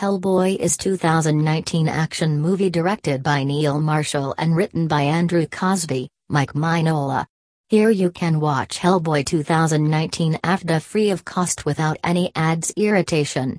Hellboy is 2019 action movie directed by Neil Marshall and written by Andrew Cosby, Mike Mignola. Here you can watch Hellboy 2019 Afdah free of cost without any ads irritation.